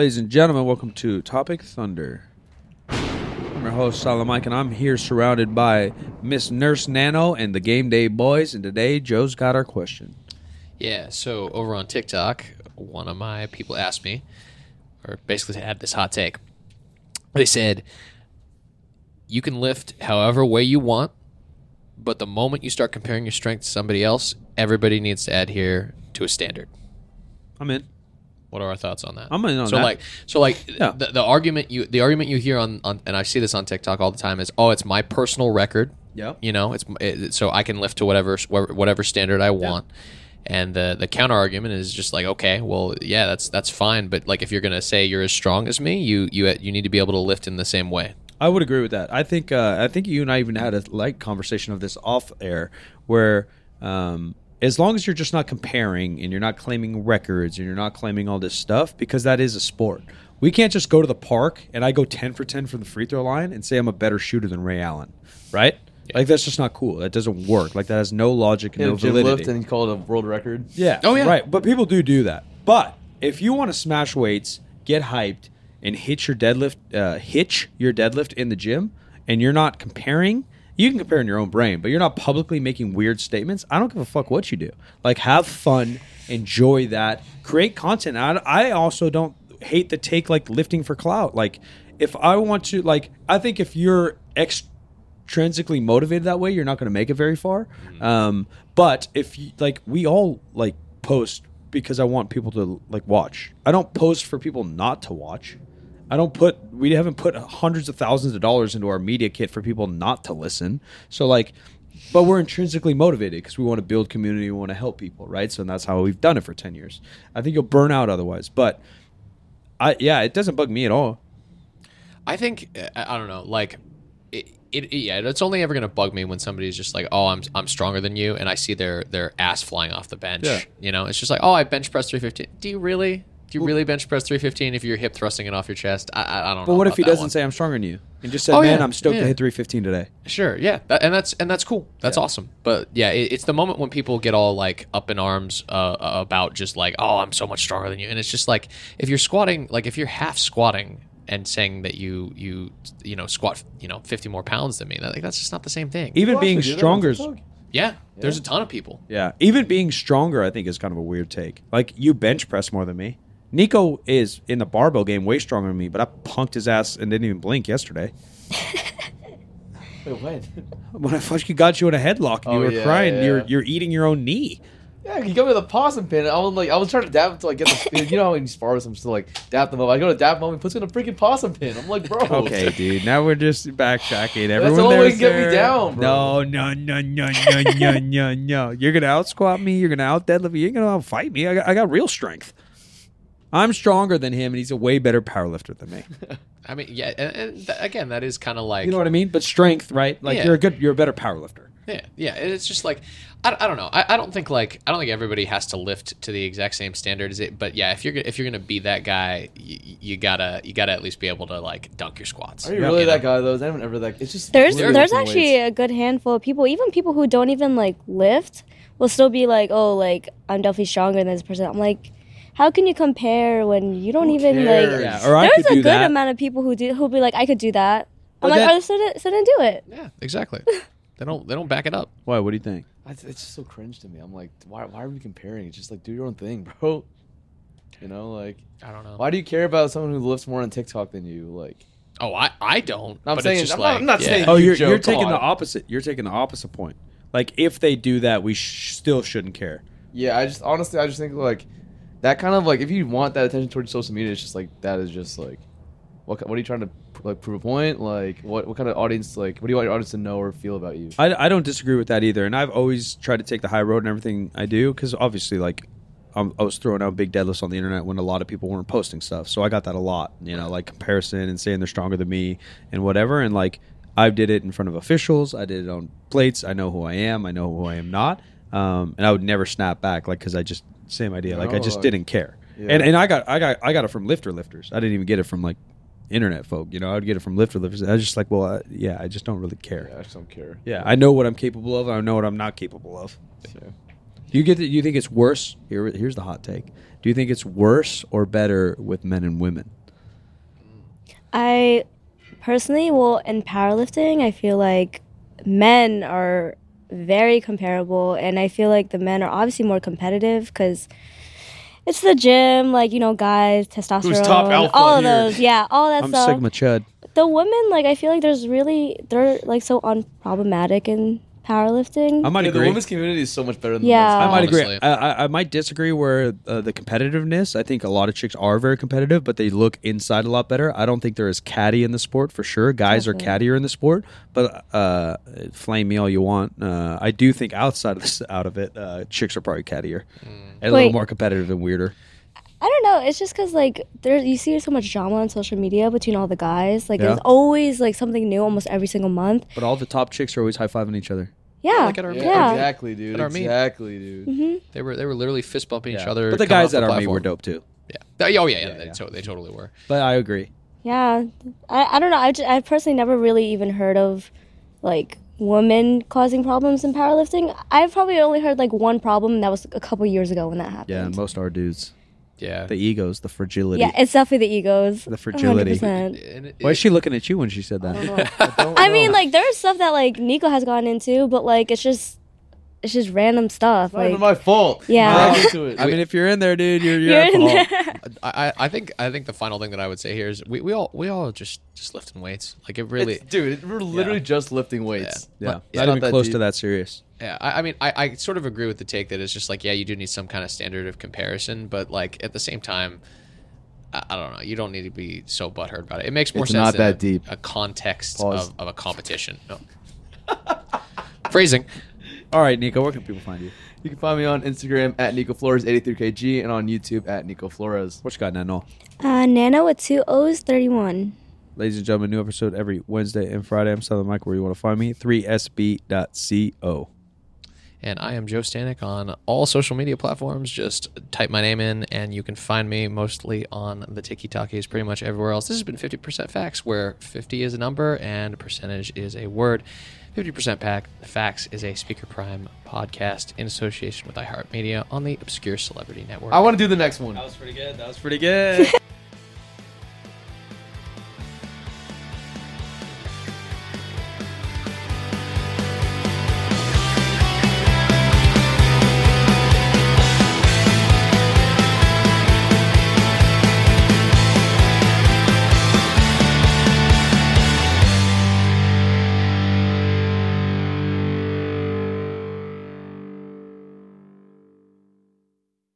Ladies and gentlemen, welcome to Topic Thunder. I'm your host, Silent Mike, and I'm here surrounded by Miss Nurse Nano and the Game Day Boys. And today, Joe's got our question. Yeah, so over on TikTok, one of my people asked me, or basically had this hot take. They said, you can lift however way you want, but the moment you start comparing your strength to somebody else, everybody needs to adhere to a standard. I'm in. What are our thoughts on that? I'm in on so that. like so like Yeah. the, the argument you the argument you hear on, on and I see this on TikTok all the time is oh it's my personal record Yeah. you know it's it, so I can lift to whatever whatever standard I want and the the counter argument is just like okay well yeah that's that's fine but like if you're gonna say you're as strong as me you you you need to be able to lift in the same way I would agree with that. I think uh, I think you and I even had a light conversation of this off air, where um, as long as you're just not comparing and you're not claiming records and you're not claiming all this stuff, because that is a sport. We can't just go to the park and I go ten for ten from the free throw line and say I'm a better shooter than Ray Allen, right? Like that's just not cool. That doesn't work. Like that has no logic and Hit no a gym validity. lift and he called it a world record. Yeah. Oh, yeah. Right. But people do do that. But if you want to smash weights, get hyped, and hitch your deadlift, uh, hitch your deadlift in the gym, and you're not comparing. You can compare in your own brain, but you're not publicly making weird statements. I don't give a fuck what you do. Like, have fun, enjoy that, create content. I, I also don't hate the take like lifting for clout. Like, if I want to, like, I think if you're extrinsically motivated that way, you're not going to make it very far. Um, but if you like, we all like post because I want people to like watch. I don't post for people not to watch. I don't put we haven't put hundreds of thousands of dollars into our media kit for people not to listen. So like but we're intrinsically motivated because we want to build community, we want to help people, right? So that's how we've done it for 10 years. I think you'll burn out otherwise. But I yeah, it doesn't bug me at all. I think uh, I I don't know, like it, it yeah, it's only ever gonna bug me when somebody's just like, oh, I'm I'm stronger than you, and I see their their ass flying off the bench. Yeah. You know, it's just like, oh, I bench press 315. Do you really? Do you really bench press 315 if you're hip thrusting it off your chest? I, I, I don't know. But what if he doesn't one. say I'm stronger than you? And just said, Oh, "Man, yeah, I'm stoked yeah. to hit 315 today." Sure, yeah, that, and that's and that's cool. That's awesome. But yeah, it, it's the moment when people get all like up in arms uh, about just like, oh, I'm so much stronger than you, and it's just like if you're squatting, like if you're half squatting and saying that you you you know squat you know 50 more pounds than me, that, like that's just not the same thing. Even People being actually do that on stronger is TikTok? yeah, there's a ton of people. Yeah, even being stronger, I think, is kind of a weird take. Like you bench press more than me. Nico is in the barbell game way stronger than me, but I punked his ass and didn't even blink yesterday. Wait, when? When I fucking got you in a headlock and you Oh, were yeah, crying, yeah. you're you're eating your own knee. Yeah, he got me the possum pin. I was like, I was trying to dab him to like get the speed. You know how when you spar with him, still like dab them up. I go to dab him up, he puts in a freaking possum pin. I'm like, bro. Okay, dude. Now we're just backtracking. the Everyone only way there's to get me down, bro. No, no, no, no, no, no, no, no. You're gonna out squat me. You're gonna out deadlift me. You're gonna out fight me. I got, I got real strength. I'm stronger than him, and he's a way better powerlifter than me. I mean, yeah, and, and th- again, that is kind of like You know what I mean? But strength, right? Like Yeah. you're a good, you're a better powerlifter. Yeah, yeah. It's just like I, I don't know. I, I don't think like I don't think everybody has to lift to the exact same standard as it. But yeah, if you're go- if you're gonna be that guy, you, you gotta you gotta at least be able to like dunk your squats. Are you Yeah. really You that know? guy though? Is anyone ever that? It's just There's literally there's lifting actually weights. a good handful of people, even people who don't even like lift, will still be like, oh, like I'm definitely stronger than this person. I'm like, how can you compare when you don't Who even cares? like? Yeah, or I There's could a do good that. amount of people who do who'll be like, I could do that. But I'm like, that- oh, so then, so then do it. Yeah, exactly. they don't they don't back it up. Why? What do you think? I- It's just so cringe to me. I'm like, why? Why are we comparing? It's just like do your own thing, bro. You know, like I don't know. why do you care about someone who lifts more on TikTok than you? Like, Oh, I I don't. I'm but saying- it's just I'm not- like I'm not yeah. saying- Oh, You you're joke, you're taking come the on. opposite. You're taking the opposite point. Like if they do that, we sh- still shouldn't care. yeah, I just honestly, I just think like that kind of like if you want that attention towards social media, it's just like that is just like what what are you trying to like prove a point? Like what what kind of audience like what do you want your audience to know or feel about you? I, I don't disagree with that either, and I've always tried to take the high road in everything I do because obviously, like, I was throwing out big deadlifts on the internet when a lot of people weren't posting stuff, so I got that a lot. You know, like comparison and saying they're stronger than me and whatever, and like I did it in front of officials, I did it on plates. I know who I am, I know who I am not, um, and I would never snap back, like because I just same idea, like I just like- didn't care. Yeah. And and I got I got I got it from lifter lifters. I didn't even get it from like internet folk. You know, I would get it from lifter lifters. I was just like, well, I, yeah, I just don't really care. Yeah, I just don't care. Yeah, I know what I'm capable of. I know what I'm not capable of. So, Do you get? The, you think it's worse? Here, here's the hot take. Do you think it's worse or better with men and women? I personally, well, in powerlifting, I feel like men are very comparable, and I feel like the men are obviously more competitive because it's the gym, like you know, guys, testosterone, top alpha all of here? those, yeah, all that I'm stuff. Sigma Chud. The women, like, I feel like there's really they're like so unproblematic in powerlifting. I might Yeah, the women's community is so much better than Yeah. the I men's. might agree. Honestly. I, I, I might disagree where uh, the competitiveness. I think a lot of chicks are very competitive, but they look inside a lot better. I don't think they're as catty in the sport for sure. Guys are Definitely. cattier in the sport, but uh, flame me all you want. Uh, I do think outside of this, out of it, uh, chicks are probably cattier and a little more competitive and weirder. I don't know. It's just because like there you see so much drama on social media between all the guys. Like Yeah. there's always like something new almost every single month. But all the top chicks are always high fiving each other. Yeah, like at our Yeah. Yeah. exactly, dude. At our meet. Exactly, dude. hmm They were they were literally fist bumping each other. But the guys off at the our meet were dope too. Yeah. Oh yeah, yeah. Yeah, they, yeah. to- they totally were. But I agree. Yeah, I, I don't know. I, ju- I personally never really even heard of like women causing problems in powerlifting. I've probably only heard like one problem, and that was a couple years ago when that happened. Yeah, most are dudes. Yeah. The egos, the fragility. Yeah, it's definitely the egos. The fragility. 100%. Why is she looking at you when she said that? I mean, like there's stuff that like Nico has gotten into, but like it's just it's just random stuff. It's not even my fault. Yeah. Drag me into it. I mean, if you're in there, dude, you're, you're, you're in fault. there. I, I- I think I think the final thing that I would say here is we, we all we all just just lifting weights. Like it really It's- dude, we're literally just lifting weights. Yeah, But- not yeah, even not that close deep. to that serious. Yeah, I, I mean, I, I sort of agree with the take that it's just like, yeah, you do need some kind of standard of comparison, but like at the same time, I, I don't know, you don't need to be so butthurt about it. It makes more It's sense not in that a, deep. a context of, of a competition. No. Phrasing. All right, Nico, where can people find you? You can find me on Instagram at Nico Flores 83kg and on YouTube at Nico Flores. What you got, Nano? Uh, Nano with two O's, thirty-one. Ladies and gentlemen, new episode every Wednesday and Friday. I'm Silent Mike, where you want to find me. 3sb.co. And I am Joe Stanek on all social media platforms. Just type my name in, and you can find me mostly on the Tiki Talkies, pretty much everywhere else. This has been 50% Facts, where 50 is a number and percentage is a word. 50% pack, Facts is a Spreaker Prime podcast in association with iHeartMedia on the Obscure Celebrity Network. I want to do the next one. That was pretty good. That was pretty good.